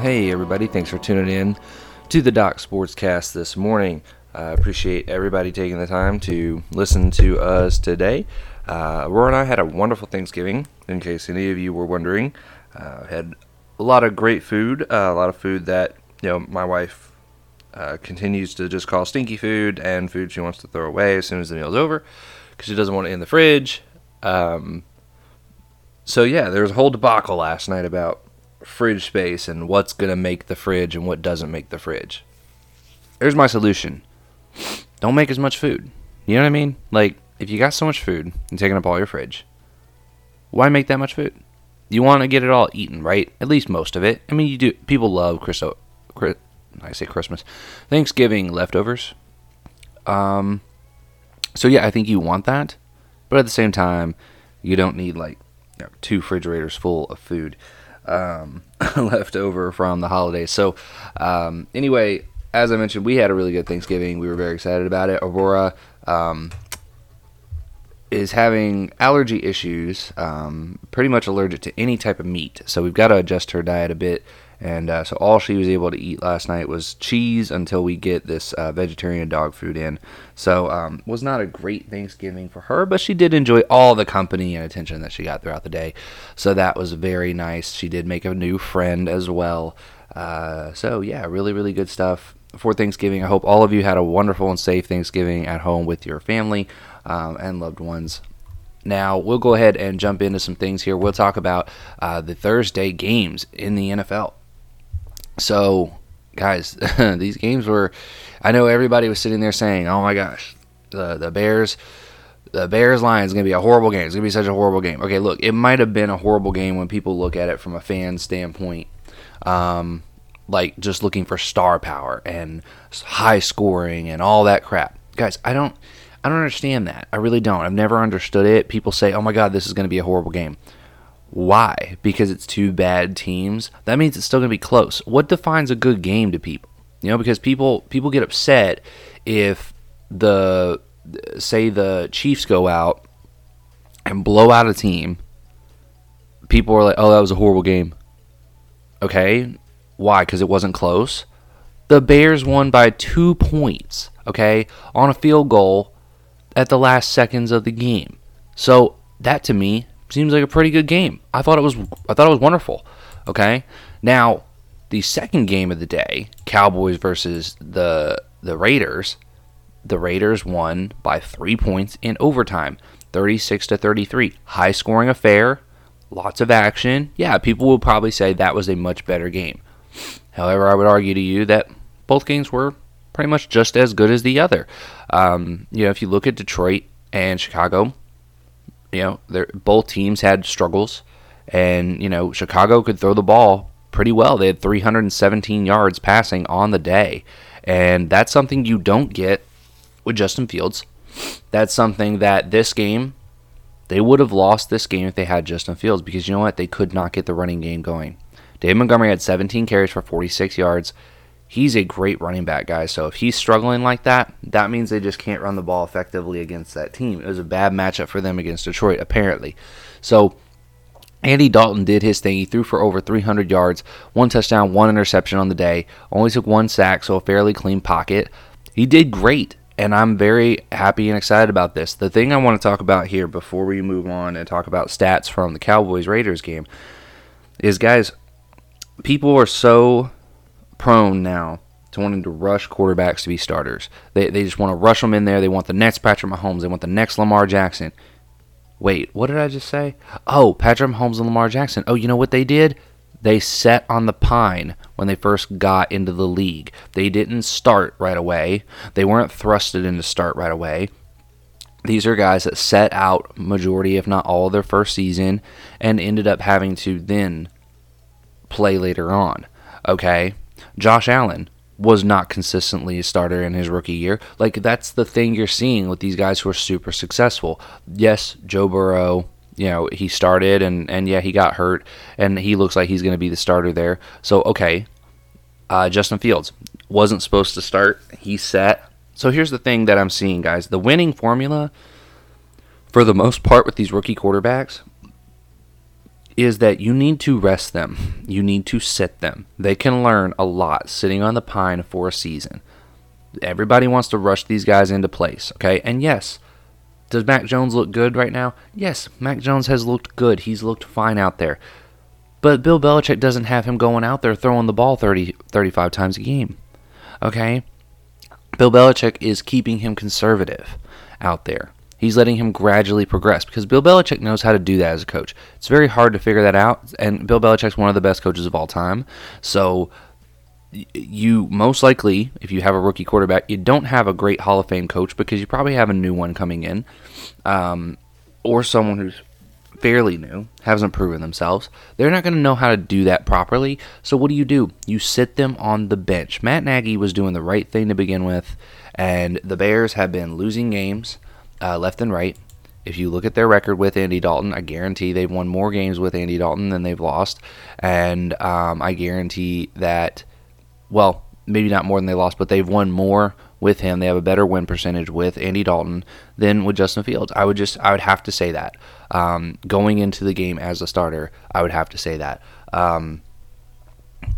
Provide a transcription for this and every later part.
Hey, everybody, thanks for tuning in to the Doc Sportscast this morning. I uh, appreciate everybody taking the time to listen to us today. Uh, Aurora and I had a wonderful Thanksgiving, in case any of you were wondering. Uh, had a lot of great food, uh, a lot of food that, you know, my wife uh, continues to just call stinky food and food she wants to throw away as soon as the meal's over because she doesn't want it in the fridge. Um, so, yeah, there was a whole debacle last night about fridge space and what's going to make the fridge and what doesn't make the fridge. There's my solution. Don't make as much food. You know what I mean? Like, if you got so much food and taking up all your fridge, why make that much food? You want to get it all eaten, right? At least most of it. I mean, you do. People love Christo, Chris, I say Christmas, Thanksgiving leftovers. Um, so yeah, I think you want that, but at the same time, you don't need like you know, two refrigerators full of food um, left over from the holidays. So, um, anyway, as I mentioned, we had a really good Thanksgiving. We were very excited about it. Aurora um, is having allergy issues, um, pretty much allergic to any type of meat. So, we've got to adjust her diet a bit. And uh, so all she was able to eat last night was cheese until we get this uh, vegetarian dog food in. So um, was not a great Thanksgiving for her, but she did enjoy all the company and attention that she got throughout the day. So that was very nice. She did make a new friend as well. Uh, so yeah, really really good stuff for Thanksgiving. I hope all of you had a wonderful and safe Thanksgiving at home with your family um, and loved ones. Now, we'll go ahead and jump into some things here. We'll talk about uh, the Thursday games in the NFL. So, guys, these games were. I know everybody was sitting there saying, "Oh my gosh, the the Bears." The Bears Lions is going to be a horrible game. It's going to be such a horrible game. Okay, look, it might have been a horrible game when people look at it from a fan standpoint. Um, like just looking for star power and high scoring and all that crap. Guys, I don't I don't understand that. I really don't. I've never understood it. People say, "Oh my god, this is going to be a horrible game." Why? Because it's two bad teams. That means it's still going to be close. What defines a good game to people? You know, because people people get upset if the say the Chiefs go out and blow out a team. People are like, "Oh, that was a horrible game." Okay? Why? Cuz it wasn't close. The Bears won by 2 points, okay? On a field goal at the last seconds of the game. So, that to me seems like a pretty good game. I thought it was I thought it was wonderful. Okay? Now, the second game of the day, Cowboys versus the the Raiders, the Raiders won by 3 points in overtime, 36 to 33. High scoring affair, lots of action. Yeah, people will probably say that was a much better game. However, I would argue to you that both games were pretty much just as good as the other. Um, you know, if you look at Detroit and Chicago, you know, they both teams had struggles, and you know Chicago could throw the ball pretty well. They had 317 yards passing on the day, and that's something you don't get with Justin Fields. That's something that this game they would have lost this game if they had Justin Fields because you know what? They could not get the running game going. Dave Montgomery had 17 carries for 46 yards he's a great running back guy. So if he's struggling like that, that means they just can't run the ball effectively against that team. It was a bad matchup for them against Detroit, apparently. So Andy Dalton did his thing. He threw for over 300 yards, one touchdown, one interception on the day. Only took one sack, so a fairly clean pocket. He did great, and I'm very happy and excited about this. The thing I want to talk about here before we move on and talk about stats from the Cowboys Raiders game is, guys, people are so prone now to wanting to rush quarterbacks to be starters. They, they just want to rush them in there. They want the next Patrick Mahomes. They want the next Lamar Jackson. Wait, what did I just say? Oh, Patrick Mahomes and Lamar Jackson. Oh, you know what they did? They set on the pine when they first got into the league. They didn't start right away. They weren't thrusted into start right away. These are guys that set out majority, if not all, of their first season and ended up having to then play later on. Okay? Josh Allen was not consistently a starter in his rookie year. Like that's the thing you're seeing with these guys who are super successful. Yes, Joe Burrow, you know, he started and and yeah, he got hurt and he looks like he's going to be the starter there. So okay, uh, Justin Fields wasn't supposed to start. He set. So here's the thing that I'm seeing, guys. The winning formula, for the most part, with these rookie quarterbacks, is that you need to rest them. You need to sit them. They can learn a lot sitting on the pine for a season. Everybody wants to rush these guys into place, okay? And yes, does Mac Jones look good right now? Yes, Mac Jones has looked good. He's looked fine out there. But Bill Belichick doesn't have him going out there throwing the ball 30, 35 times a game. Okay? Bill Belichick is keeping him conservative out there. He's letting him gradually progress because Bill Belichick knows how to do that as a coach. It's very hard to figure that out, and Bill Belichick's one of the best coaches of all time. So you most likely, if you have a rookie quarterback, you don't have a great Hall of Fame coach because you probably have a new one coming in, um, or someone who's fairly new, hasn't proven themselves. They're not going to know how to do that properly. So what do you do? You sit them on the bench. Matt Nagy was doing the right thing to begin with, and the Bears have been losing games uh, left and right. If you look at their record with Andy Dalton, I guarantee they've won more games with Andy Dalton than they've lost, and um, I guarantee that well, maybe not more than they lost, but they've won more with him. They have a better win percentage with Andy Dalton than with Justin Fields. I would just, I would have to say that. Um, going into the game as a starter, I would have to say that. Um,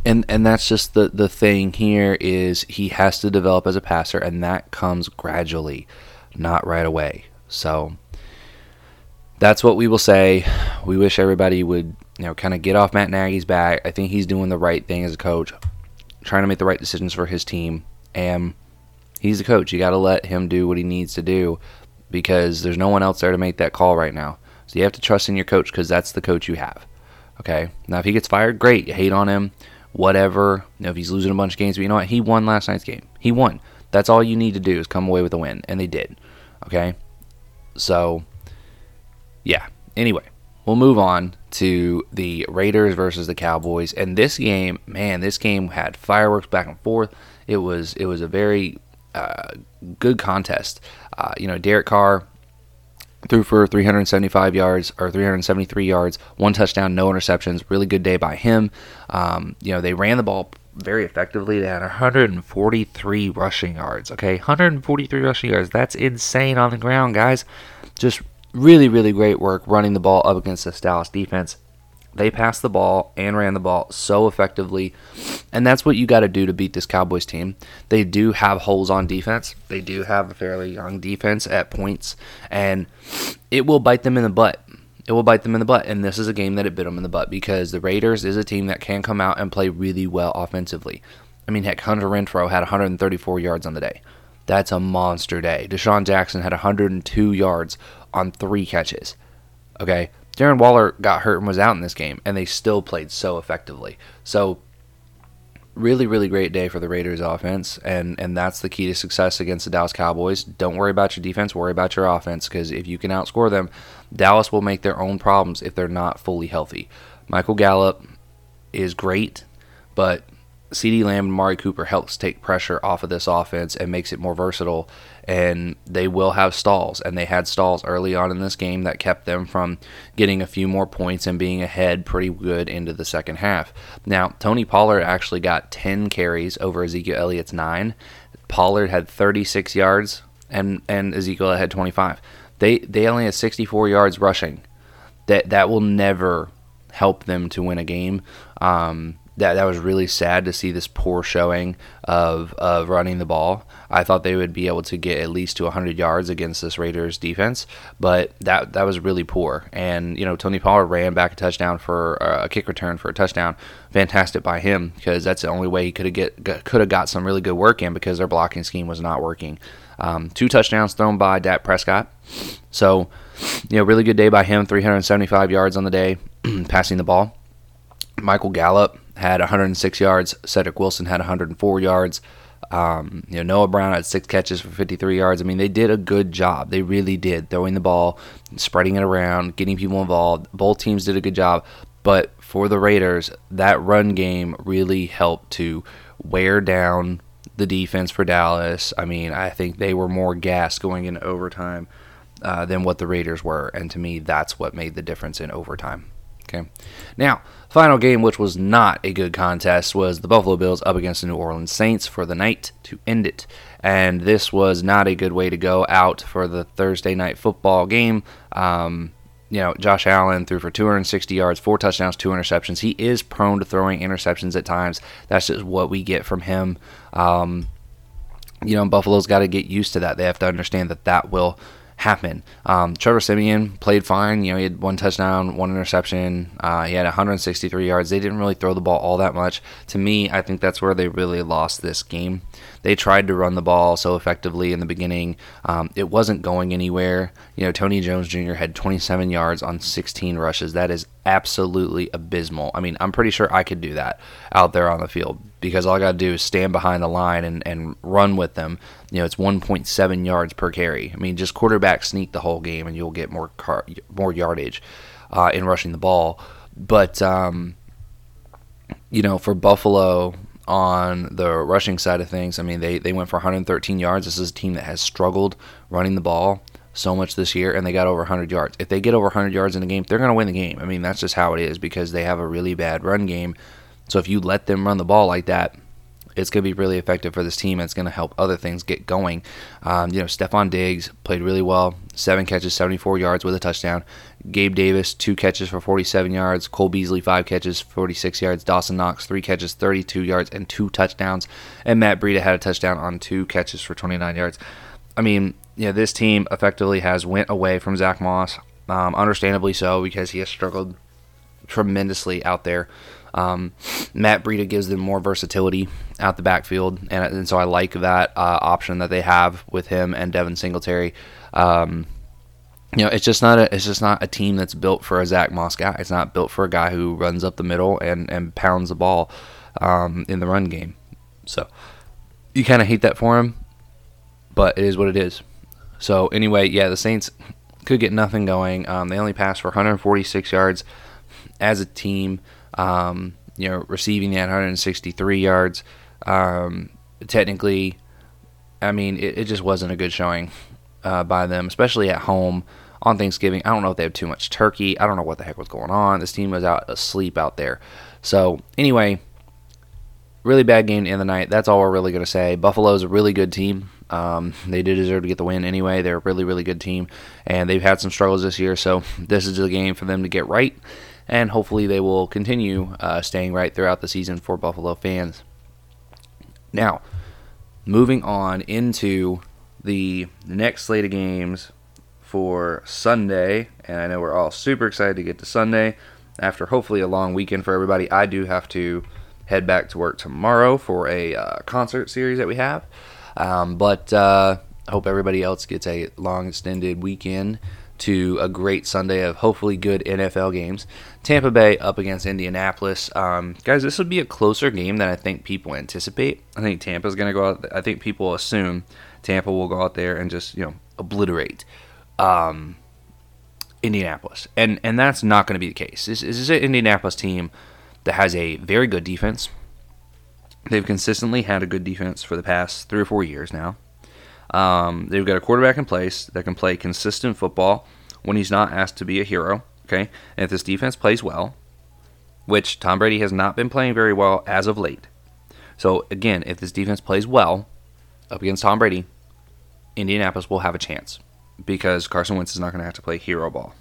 and and that's just the the thing here is he has to develop as a passer, and that comes gradually, not right away. So that's what we will say. We wish everybody would you know kind of get off Matt Nagy's back. I think he's doing the right thing as a coach trying to make the right decisions for his team. And he's the coach. You got to let him do what he needs to do because there's no one else there to make that call right now. So you have to trust in your coach because that's the coach you have. Okay. Now, if he gets fired, great. You hate on him, whatever. You know, if he's losing a bunch of games, but you know what? He won last night's game. He won. That's all you need to do is come away with a win, and they did. Okay. So, yeah. Anyway, we'll move on to the Raiders versus the Cowboys. And this game, man, this game had fireworks back and forth. It was it was a very uh, good contest. Uh, you know, Derek Carr threw for 375 yards or 373 yards, one touchdown, no interceptions. Really good day by him. Um, you know, they ran the ball very effectively. They had 143 rushing yards. Okay, 143 rushing yards. That's insane on the ground, guys. Just really, really great work running the ball up against this Dallas defense. They passed the ball and ran the ball so effectively. And that's what you got to do to beat this Cowboys team. They do have holes on defense. They do have a fairly young defense at points. And it will bite them in the butt. It will bite them in the butt. And this is a game that it bit them in the butt because the Raiders is a team that can come out and play really well offensively. I mean, heck, Hunter Renfrow had 134 yards on the day. That's a monster day. DeSean Jackson had 102 yards on three catches. Okay, Darren Waller got hurt and was out in this game, and they still played so effectively. So, really, really great day for the Raiders offense, and and that's the key to success against the Dallas Cowboys. Don't worry about your defense, worry about your offense, because if you can outscore them, Dallas will make their own problems if they're not fully healthy. Michael Gallup is great, but CeeDee Lamb and Mari Cooper helps take pressure off of this offense and makes it more versatile. And they will have stalls, and they had stalls early on in this game that kept them from getting a few more points and being ahead pretty good into the second half. Now, Tony Pollard actually got 10 carries over Ezekiel Elliott's nine. Pollard had 36 yards, and and Ezekiel had 25. They they only had 64 yards rushing. That that will never help them to win a game. Um, that that was really sad to see this poor showing of of running the ball. I thought they would be able to get at least to 100 yards against this Raiders defense, but that that was really poor. And you know, Tony Pollard ran back a touchdown for uh, a kick return for a touchdown. Fantastic by him because that's the only way he could have get could have got some really good work in because their blocking scheme was not working. Um, two touchdowns thrown by Dak Prescott. So, you know, really good day by him. 375 yards on the day, passing the ball. Michael Gallup had 106 yards. Cedric Wilson had 104 yards. Um, you know, Noah Brown had six catches for 53 yards. I mean, they did a good job. They really did throwing the ball, spreading it around, getting people involved. Both teams did a good job. But for the Raiders, that run game really helped to wear down the defense for Dallas. I mean, I think they were more gassed going into overtime uh, than what the Raiders were. And to me, that's what made the difference in overtime. Okay. Now, final game, which was not a good contest, was the Buffalo Bills up against the New Orleans Saints for the night to end it. And this was not a good way to go out for the Thursday night football game. Um, you know, Josh Allen threw for 260 yards, four touchdowns, two interceptions. He is prone to throwing interceptions at times. That's just what we get from him. Um, you know, Buffalo's got to get used to that. They have to understand that that will happen. Um, Trevor Siemian played fine. You know, he had one touchdown, one interception. Uh, he had 163 yards. They didn't really throw the ball all that much. To me, I think that's where they really lost this game. They tried to run the ball so effectively in the beginning. Um, it wasn't going anywhere. You know, Tony Jones Jr. had 27 yards on 16 rushes. That is absolutely abysmal. I mean, I'm pretty sure I could do that out there on the field because all I got to do is stand behind the line and, and run with them. You know, it's 1.7 yards per carry. I mean, just quarterback sneak the whole game and you'll get more car, more yardage uh, in rushing the ball. But um, you know, for Buffalo, on the rushing side of things, I mean, they, they went for 113 yards. This is a team that has struggled running the ball so much this year, and they got over 100 yards. If they get over 100 yards in a game, they're going to win the game. I mean, that's just how it is because they have a really bad run game. So if you let them run the ball like that, it's going to be really effective for this team. It's going to help other things get going. Um, you know, Stefon Diggs played really well. Seven catches, 74 yards with a touchdown. Gabe Davis, two catches for 47 yards. Cole Beasley, five catches, 46 yards. Dawson Knox, three catches, 32 yards, and two touchdowns. And Matt Breida had a touchdown on two catches for 29 yards. I mean, yeah, this team effectively has went away from Zach Moss. Um, understandably so, because he has struggled tremendously out there. Um, Matt Breida gives them more versatility out the backfield, and, and so I like that uh, option that they have with him and Devin Singletary. Um, you know, it's just not a it's just not a team that's built for a Zach Moss guy. It's not built for a guy who runs up the middle and and pounds the ball um, in the run game. So you kind of hate that for him, but it is what it is. So anyway, yeah, the Saints could get nothing going. Um, they only passed for 146 yards as a team. Um, you know, receiving at 163 yards. Um, technically, I mean, it, it, just wasn't a good showing uh, by them, especially at home on Thanksgiving. I don't know if they have too much turkey. I don't know what the heck was going on. This team was out asleep out there. So, anyway, really bad game end the night. That's all we're really going to say. Buffalo's a really good team. Um, they did deserve to get the win anyway. They're a really, really good team, and they've had some struggles this year. So, this is the game for them to get right and hopefully they will continue uh, staying right throughout the season for Buffalo fans. Now, moving on into the next slate of games for Sunday, and I know we're all super excited to get to Sunday after hopefully a long weekend for everybody. I do have to head back to work tomorrow for a uh, concert series that we have, um, but uh, I hope everybody else gets a long extended weekend to a great Sunday of hopefully good NFL games. Tampa Bay up against Indianapolis. Um, guys, this would be a closer game than I think people anticipate. I think Tampa's going to go out. I think people assume Tampa will go out there and just you know obliterate um, Indianapolis, and and that's not going to be the case. This, this is an Indianapolis team that has a very good defense. They've consistently had a good defense for the past three or four years now. Um, they've got a quarterback in place that can play consistent football when he's not asked to be a hero. Okay, and if this defense plays well, which Tom Brady has not been playing very well as of late. So again, if this defense plays well up against Tom Brady, Indianapolis will have a chance because Carson Wentz is not going to have to play hero ball.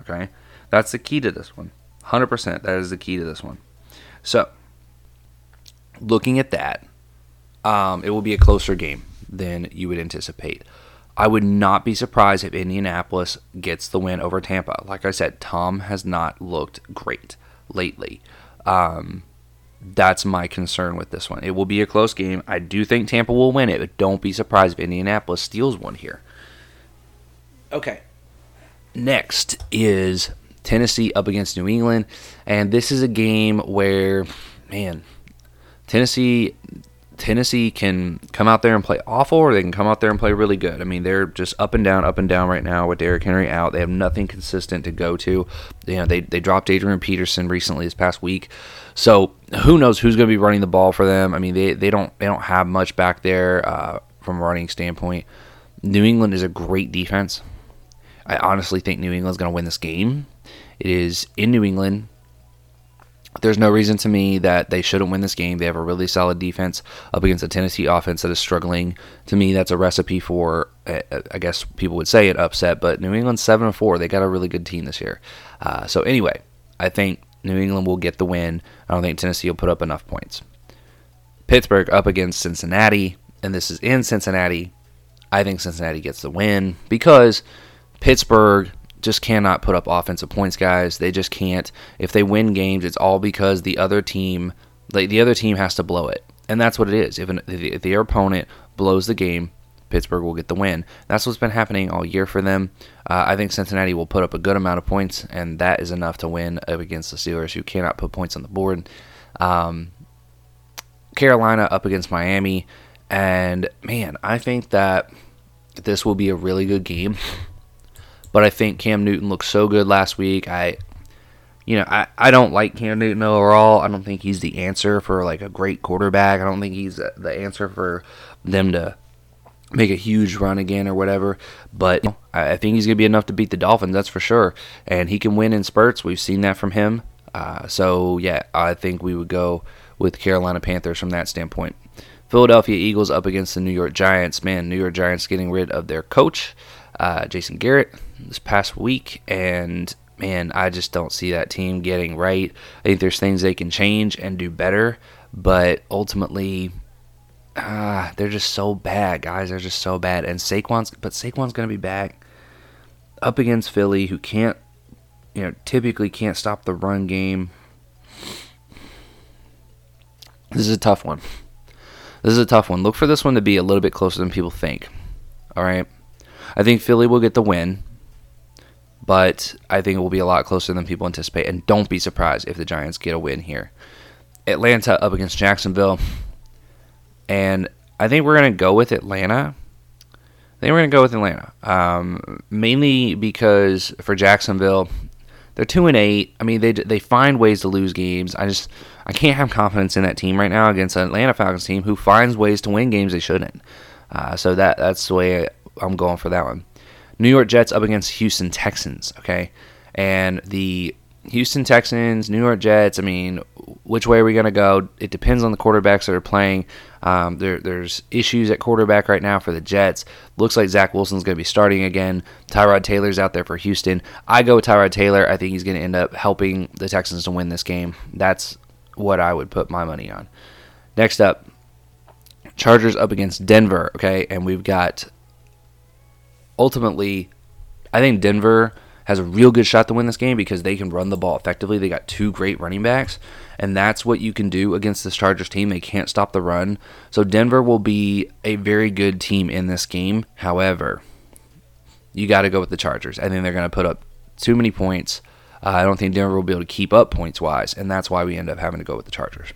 Okay, that's the key to this one. 100%. That is the key to this one. So, looking at that, um, it will be a closer game than you would anticipate. I would not be surprised if Indianapolis gets the win over Tampa. Like I said, Tom has not looked great lately. Um, that's my concern with this one. It will be a close game. I do think Tampa will win it, but don't be surprised if Indianapolis steals one here. Okay. Next is Tennessee up against New England, and this is a game where, man, Tennessee Tennessee can come out there and play awful, or they can come out there and play really good. I mean, they're just up and down, up and down right now with Derrick Henry out. They have nothing consistent to go to. You know, they they dropped Adrian Peterson recently this past week, so who knows who's going to be running the ball for them? I mean, they they don't they don't have much back there uh, from a running standpoint. New England is a great defense. I honestly think New England's going to win this game. It is in New England. There's no reason to me that they shouldn't win this game. They have a really solid defense up against a Tennessee offense that is struggling. To me, that's a recipe for, uh, I guess people would say, an upset. But New England's seven and four. They got a really good team this year. Uh, so anyway, I think New England will get the win. I don't think Tennessee will put up enough points. Pittsburgh up against Cincinnati, and this is in Cincinnati. I think Cincinnati gets the win because Pittsburgh just cannot put up offensive points, guys. They just can't. If they win games, it's all because the other team, like the other team, has to blow it, and that's what it is. If, an, if their opponent blows the game, Pittsburgh will get the win. That's what's been happening all year for them. Uh, I think Cincinnati will put up a good amount of points, and that is enough to win against the Steelers, who cannot put points on the board. Um, Carolina up against Miami, and man, I think that this will be a really good game. But I think Cam Newton looked so good last week. I, you know, I, I don't like Cam Newton overall. I don't think he's the answer for like a great quarterback. I don't think he's the answer for them to make a huge run again or whatever. But you know, I think he's going to be enough to beat the Dolphins, that's for sure. And he can win in spurts. We've seen that from him. Uh, so, yeah, I think we would go with Carolina Panthers from that standpoint. Philadelphia Eagles up against the New York Giants. Man, New York Giants getting rid of their coach, uh, Jason Garrett, this past week, and man, I just don't see that team getting right. I think there's things they can change and do better, but ultimately, ah, they're just so bad, guys. They're just so bad. And Saquon's, but Saquon's gonna be back up against Philly, who can't, you know, typically can't stop the run game. This is a tough one. This is a tough one. Look for this one to be a little bit closer than people think. All right. I think Philly will get the win, but I think it will be a lot closer than people anticipate. And don't be surprised if the Giants get a win here. Atlanta up against Jacksonville. And I think we're going to go with Atlanta. I think we're going to go with Atlanta. Um, mainly because for Jacksonville, they're two and eight. I mean, they they find ways to lose games. I just I can't have confidence in that team right now against an Atlanta Falcons team who finds ways to win games they shouldn't. Uh, so that that's the way I'm going for that one. New York Jets up against Houston Texans. Okay, and the Houston Texans, New York Jets. I mean, which way are we going to go? It depends on the quarterbacks that are playing. Um, there, there's issues at quarterback right now for the Jets. Looks like Zach Wilson's going to be starting again. Tyrod Taylor's out there for Houston. I go with Tyrod Taylor. I think he's going to end up helping the Texans to win this game. That's what I would put my money on. Next up, Chargers up against Denver. Okay, and we've got ultimately, I think Denver has a real good shot to win this game because they can run the ball effectively. They got two great running backs, and that's what you can do against this Chargers team. They can't stop the run. So Denver will be a very good team in this game. However, you got to go with the Chargers. I think they're going to put up too many points. Uh, I don't think Denver will be able to keep up points wise, and that's why we end up having to go with the Chargers.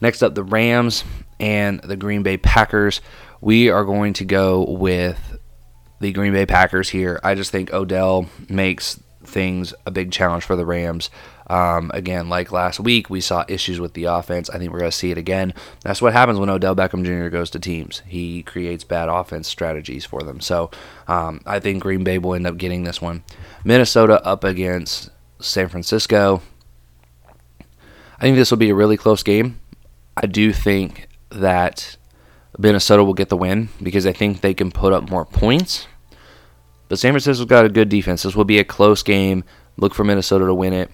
Next up, the Rams and the Green Bay Packers. We are going to go with the Green Bay Packers here. I just think Odell makes things a big challenge for the Rams. Um, again, like last week, we saw issues with the offense. I think we're going to see it again. That's what happens when Odell Beckham Jr. goes to teams. He creates bad offense strategies for them. So um, I think Green Bay will end up getting this one. Minnesota up against San Francisco. I think this will be a really close game. I do think that Minnesota will get the win because I think they can put up more points. But San Francisco's got a good defense. This will be a close game. Look for Minnesota to win it.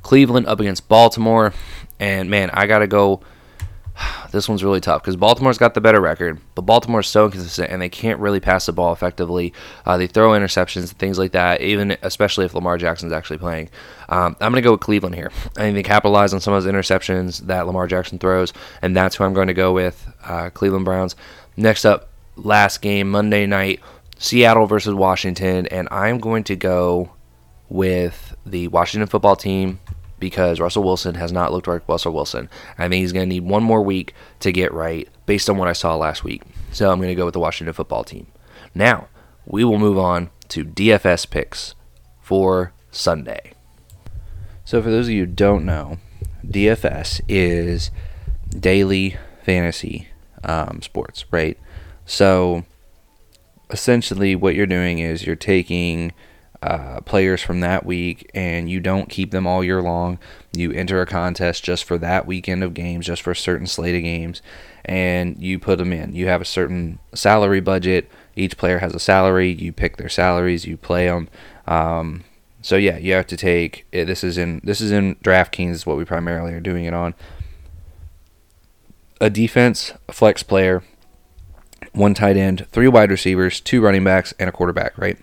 Cleveland up against Baltimore. And man, I got to go. This one's really tough because Baltimore's got the better record, but Baltimore's so inconsistent and they can't really pass the ball effectively. Uh, they throw interceptions and things like that, even especially if Lamar Jackson's actually playing. Um, I'm going to go with Cleveland here. I think they capitalize on some of those interceptions that Lamar Jackson throws, and that's who I'm going to go with uh, Cleveland Browns. Next up, last game, Monday night, Seattle versus Washington, and I'm going to go with the Washington football team because Russell Wilson has not looked like Russell Wilson. I think he's going to need one more week to get right based on what I saw last week. So I'm going to go with the Washington football team. Now, we will move on to DFS picks for Sunday. So, for those of you who don't know, DFS is daily fantasy um, sports, right? So, essentially, what you're doing is you're taking uh, players from that week and you don't keep them all year long. You enter a contest just for that weekend of games, just for a certain slate of games, and you put them in. You have a certain salary budget. Each player has a salary. You pick their salaries. You play them. Um, so yeah, you have to take. Eh, this is in this is in DraftKings. Is what we primarily are doing it on. A defense, a flex player, one tight end, three wide receivers, two running backs, and a quarterback. Right.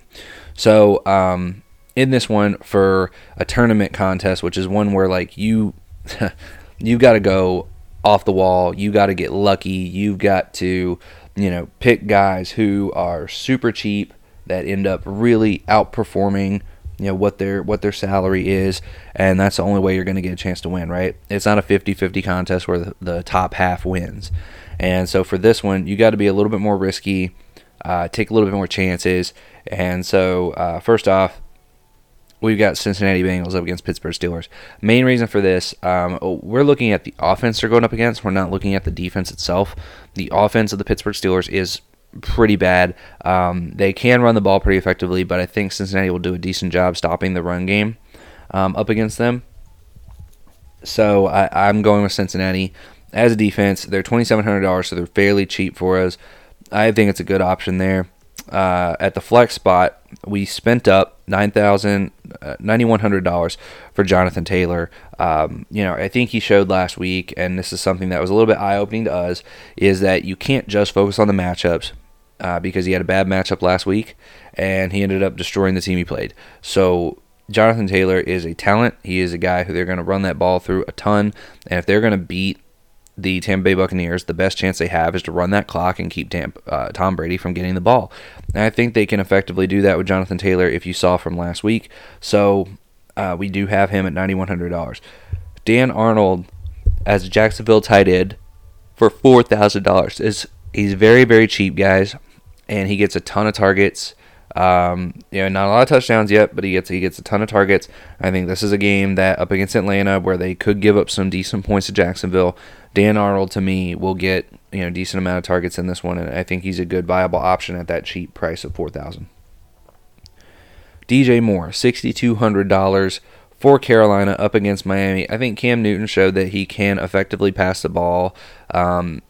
So um, in this one for a tournament contest, which is one where like you you got to go off the wall, you got to get lucky, you've got to you know pick guys who are super cheap that end up really outperforming you know what their what their salary is and that's the only way you're going to get a chance to win right it's not a 50-50 contest where the, the top half wins and so for this one you got to be a little bit more risky uh, take a little bit more chances and so, uh, first off, we've got Cincinnati Bengals up against Pittsburgh Steelers. Main reason for this, um, we're looking at the offense they're going up against. We're not looking at the defense itself. The offense of the Pittsburgh Steelers is pretty bad. Um, they can run the ball pretty effectively, but I think Cincinnati will do a decent job stopping the run game um, up against them. So I, I'm going with Cincinnati as a defense. They're twenty seven hundred dollars, so they're fairly cheap for us. I think it's a good option there uh, at the flex spot, we spent up nine thousand uh, ninety one hundred dollars for Jonathan Taylor. Um, you know, I think he showed last week, and this is something that was a little bit eye opening to us, is that you can't just focus on the matchups uh, because he had a bad matchup last week, and he ended up destroying the team he played. So Jonathan Taylor is a talent. He is a guy who they're going to run that ball through a ton, and if they're going to beat the Tampa Bay Buccaneers, the best chance they have is to run that clock and keep Tampa, uh, Tom Brady from getting the ball. And I think they can effectively do that with Jonathan Taylor, if you saw from last week. So uh, we do have him at $9,100. Dan Arnold as Jacksonville tight end for $4,000 is he's very very cheap, guys, and he gets a ton of targets. Um, you know, not a lot of touchdowns yet, but he gets he gets a ton of targets. I think this is a game that up against Atlanta where they could give up some decent points to Jacksonville. Dan Arnold to me will get you know decent amount of targets in this one, and I think he's a good viable option at that cheap price of four thousand. DJ Moore, sixty two hundred dollars for Carolina up against Miami. I think Cam Newton showed that he can effectively pass the ball. Um,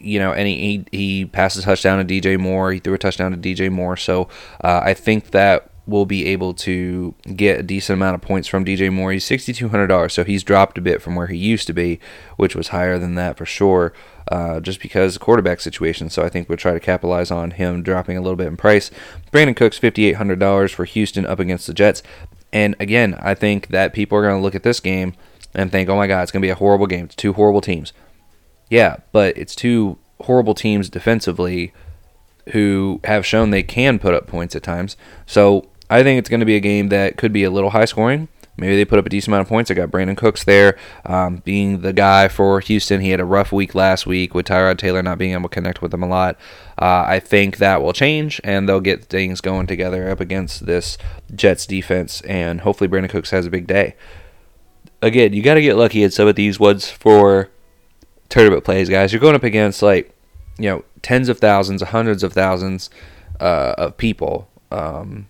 you know, and he, he, he passed a touchdown to DJ Moore. He threw a touchdown to DJ Moore. So uh, I think that will be able to get a decent amount of points from DJ Moore. He's $6,200, so he's dropped a bit from where he used to be, which was higher than that for sure, uh, just because quarterback situation. So I think we'll try to capitalize on him dropping a little bit in price. Brandin Cooks, $5,800 for Houston up against the Jets. And again, I think that people are going to look at this game and think, oh my God, it's going to be a horrible game. It's two horrible teams. Yeah, but it's two horrible teams defensively who have shown they can put up points at times. So I think it's going to be a game that could be a little high scoring. Maybe they put up a decent amount of points. I got Brandin Cooks there, um, being the guy for Houston. He had a rough week last week with Tyrod Taylor not being able to connect with him a lot. Uh, I think that will change, and they'll get things going together up against this Jets defense, and hopefully Brandin Cooks has a big day. Again, you got to get lucky at some of these ones for tournament plays, guys. You're going up against like you know tens of thousands, hundreds of thousands uh, of people. Um,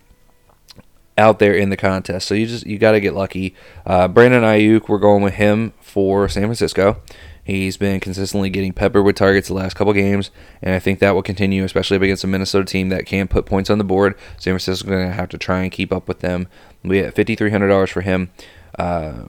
out there in the contest. So you just you got to get lucky. Uh, Brandon Aiyuk, we're going with him for San Francisco. He's been consistently getting peppered with targets the last couple games, and I think that will continue, especially against a Minnesota team that can put points on the board. San Francisco's going to have to try and keep up with them. We have fifty three hundred dollars for him. Uh,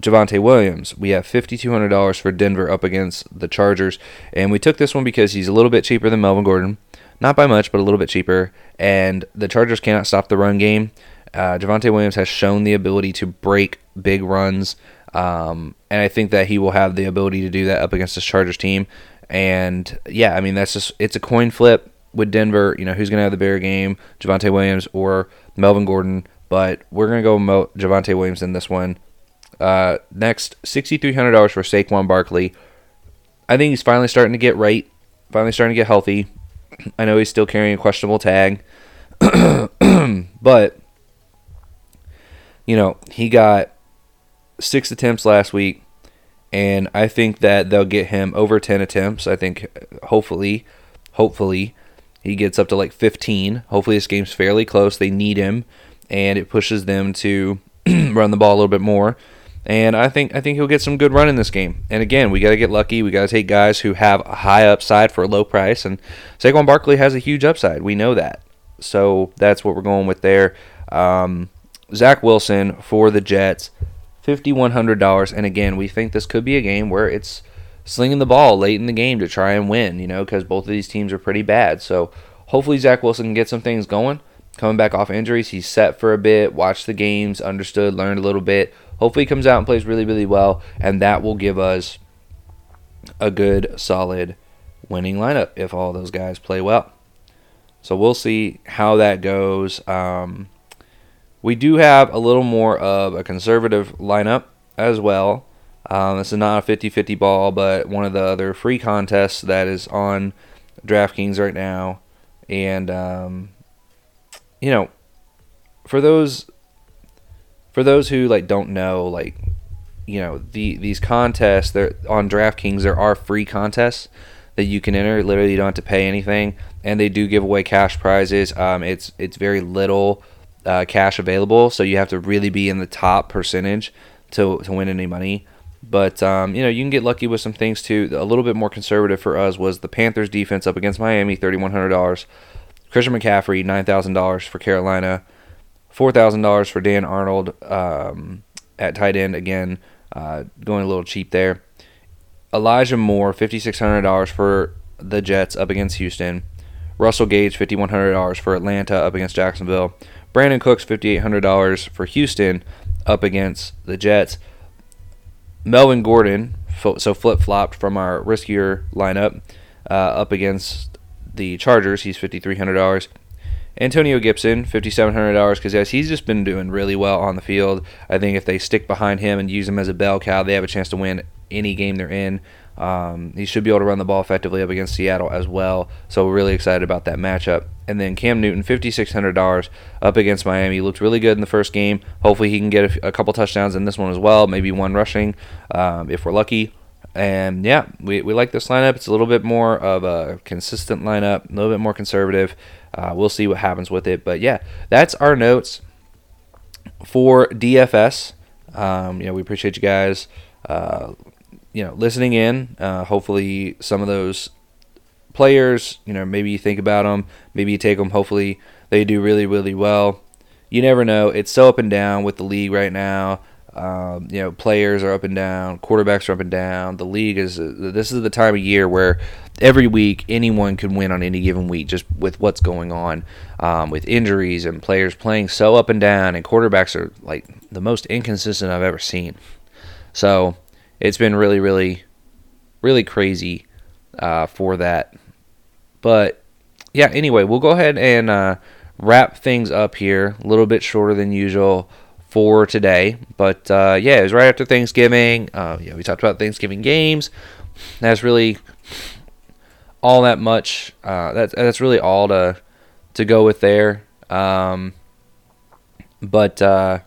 Javonte Williams, we have $5,200 for Denver up against the Chargers. And we took this one because he's a little bit cheaper than Melvin Gordon. Not by much, but a little bit cheaper. And the Chargers cannot stop the run game. Uh, Javonte Williams has shown the ability to break big runs, um, and I think that he will have the ability to do that up against this Chargers team. And yeah, I mean that's just it's a coin flip with Denver. You know who's going to have the bigger game, Javonte Williams or Melvin Gordon. But we're going to go Mo- Javonte Williams in this one. Uh, next, sixty three hundred dollars for Saquon Barkley. I think he's finally starting to get right. Finally starting to get healthy. I know he's still carrying a questionable tag, but you know, he got six attempts last week, and I think that they'll get him over 10 attempts. I think hopefully, hopefully, he gets up to like 15. Hopefully, this game's fairly close. They need him. and it pushes them to run the ball a little bit more. And I think I think he'll get some good run in this game. And again, we got to get lucky. We got to take guys who have a high upside for a low price. And Saquon Barkley has a huge upside. We know that. So that's what we're going with there. Um, Zach Wilson for the Jets, $5,100. And again, we think this could be a game where it's slinging the ball late in the game to try and win, you know, because both of these teams are pretty bad. So hopefully Zach Wilson can get some things going. Coming back off injuries, he's set for a bit, watched the games, understood, learned a little bit. Hopefully he comes out and plays really, really well, and that will give us a good, solid winning lineup if all those guys play well. So we'll see how that goes. Um, we do have a little more of a conservative lineup as well. Um, this is not a 50 50 ball, but one of the other free contests that is on DraftKings right now. And, um, you know, for those for those who like don't know like you know the these contests they're on DraftKings there are free contests that you can enter literally you don't have to pay anything and they do give away cash prizes um, it's it's very little uh, cash available, so you have to really be in the top percentage to to win any money. But um, you know you can get lucky with some things too. A little bit more conservative for us was the Panthers defense up against Miami, thirty one hundred dollars. Christian McCaffrey, nine thousand dollars for Carolina, four thousand dollars for Dan Arnold um, at tight end again, uh, going a little cheap there. Elijah Moore, fifty six hundred dollars for the Jets up against Houston. Russell Gage, fifty one hundred dollars for Atlanta up against Jacksonville. Brandin Cooks, $5,800 for Houston up against the Jets. Melvin Gordon, so flip flopped from our riskier lineup, uh, up against the Chargers. He's $5,300. Antonio Gibson, $5,700 because he's just been doing really well on the field. I think if they stick behind him and use him as a bell cow, they have a chance to win any game they're in. Um, he should be able to run the ball effectively up against Seattle as well. So we're really excited about that matchup. And then Cam Newton, $5,600 up against Miami. He looked really good in the first game. Hopefully he can get a, a couple touchdowns in this one as well, maybe one rushing um, if we're lucky. And yeah, we, we like this lineup. It's a little bit more of a consistent lineup, a little bit more conservative. Uh, we'll see what happens with it. But yeah, that's our notes for DFS. Um, you know, we appreciate you guys. Uh, you know, listening in. Uh, hopefully, some of those players, you know, maybe you think about them, maybe you take them. Hopefully, they do really, really well. You never know. It's so up and down with the league right now. Um, you know, players are up and down, quarterbacks are up and down. The league is this is the time of year where every week anyone can win on any given week, just with what's going on um, with injuries and players playing so up and down, and quarterbacks are like the most inconsistent I've ever seen. So it's been really, really, really crazy uh, for that. But yeah, anyway, we'll go ahead and uh, wrap things up here. A little bit shorter than usual for today. But uh, yeah, it was right after Thanksgiving. Uh, yeah, we talked about Thanksgiving games. That's really all that much. Uh, that's that's really all to to go with there. Um, but uh,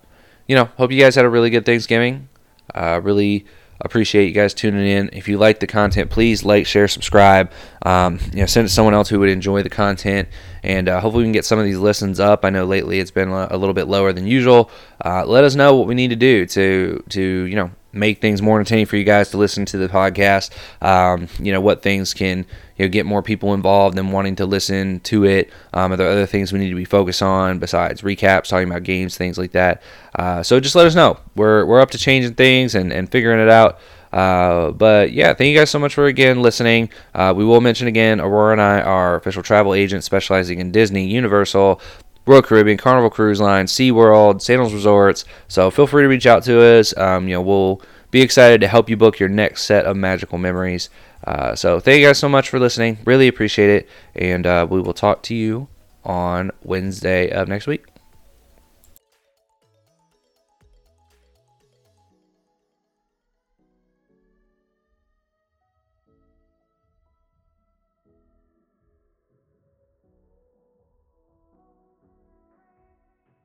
you know, hope you guys had a really good Thanksgiving. Uh, really appreciate you guys tuning in. If you like the content, please like, share, subscribe. Um, you know, send it to someone else who would enjoy the content, and uh, hopefully we can get some of these listens up. I know lately it's been a little bit lower than usual. Uh, let us know what we need to do to to you know make things more entertaining for you guys to listen to the podcast. Um, you know what things can you know get more people involved and wanting to listen to it. Um, are there other things we need to be focused on besides recaps, talking about games, things like that? Uh, so just let us know. We're we're up to changing things and and figuring it out. Uh, but yeah, thank you guys so much for again listening. Uh, we will mention again, Aurora and I are official travel agents specializing in Disney, Universal, Royal Caribbean, Carnival Cruise Line, SeaWorld, Sandals Resorts. So feel free to reach out to us. Um, you know, we'll be excited to help you book your next set of magical memories. Uh, so thank you guys so much for listening. Really appreciate it. And uh, we will talk to you on Wednesday of next week.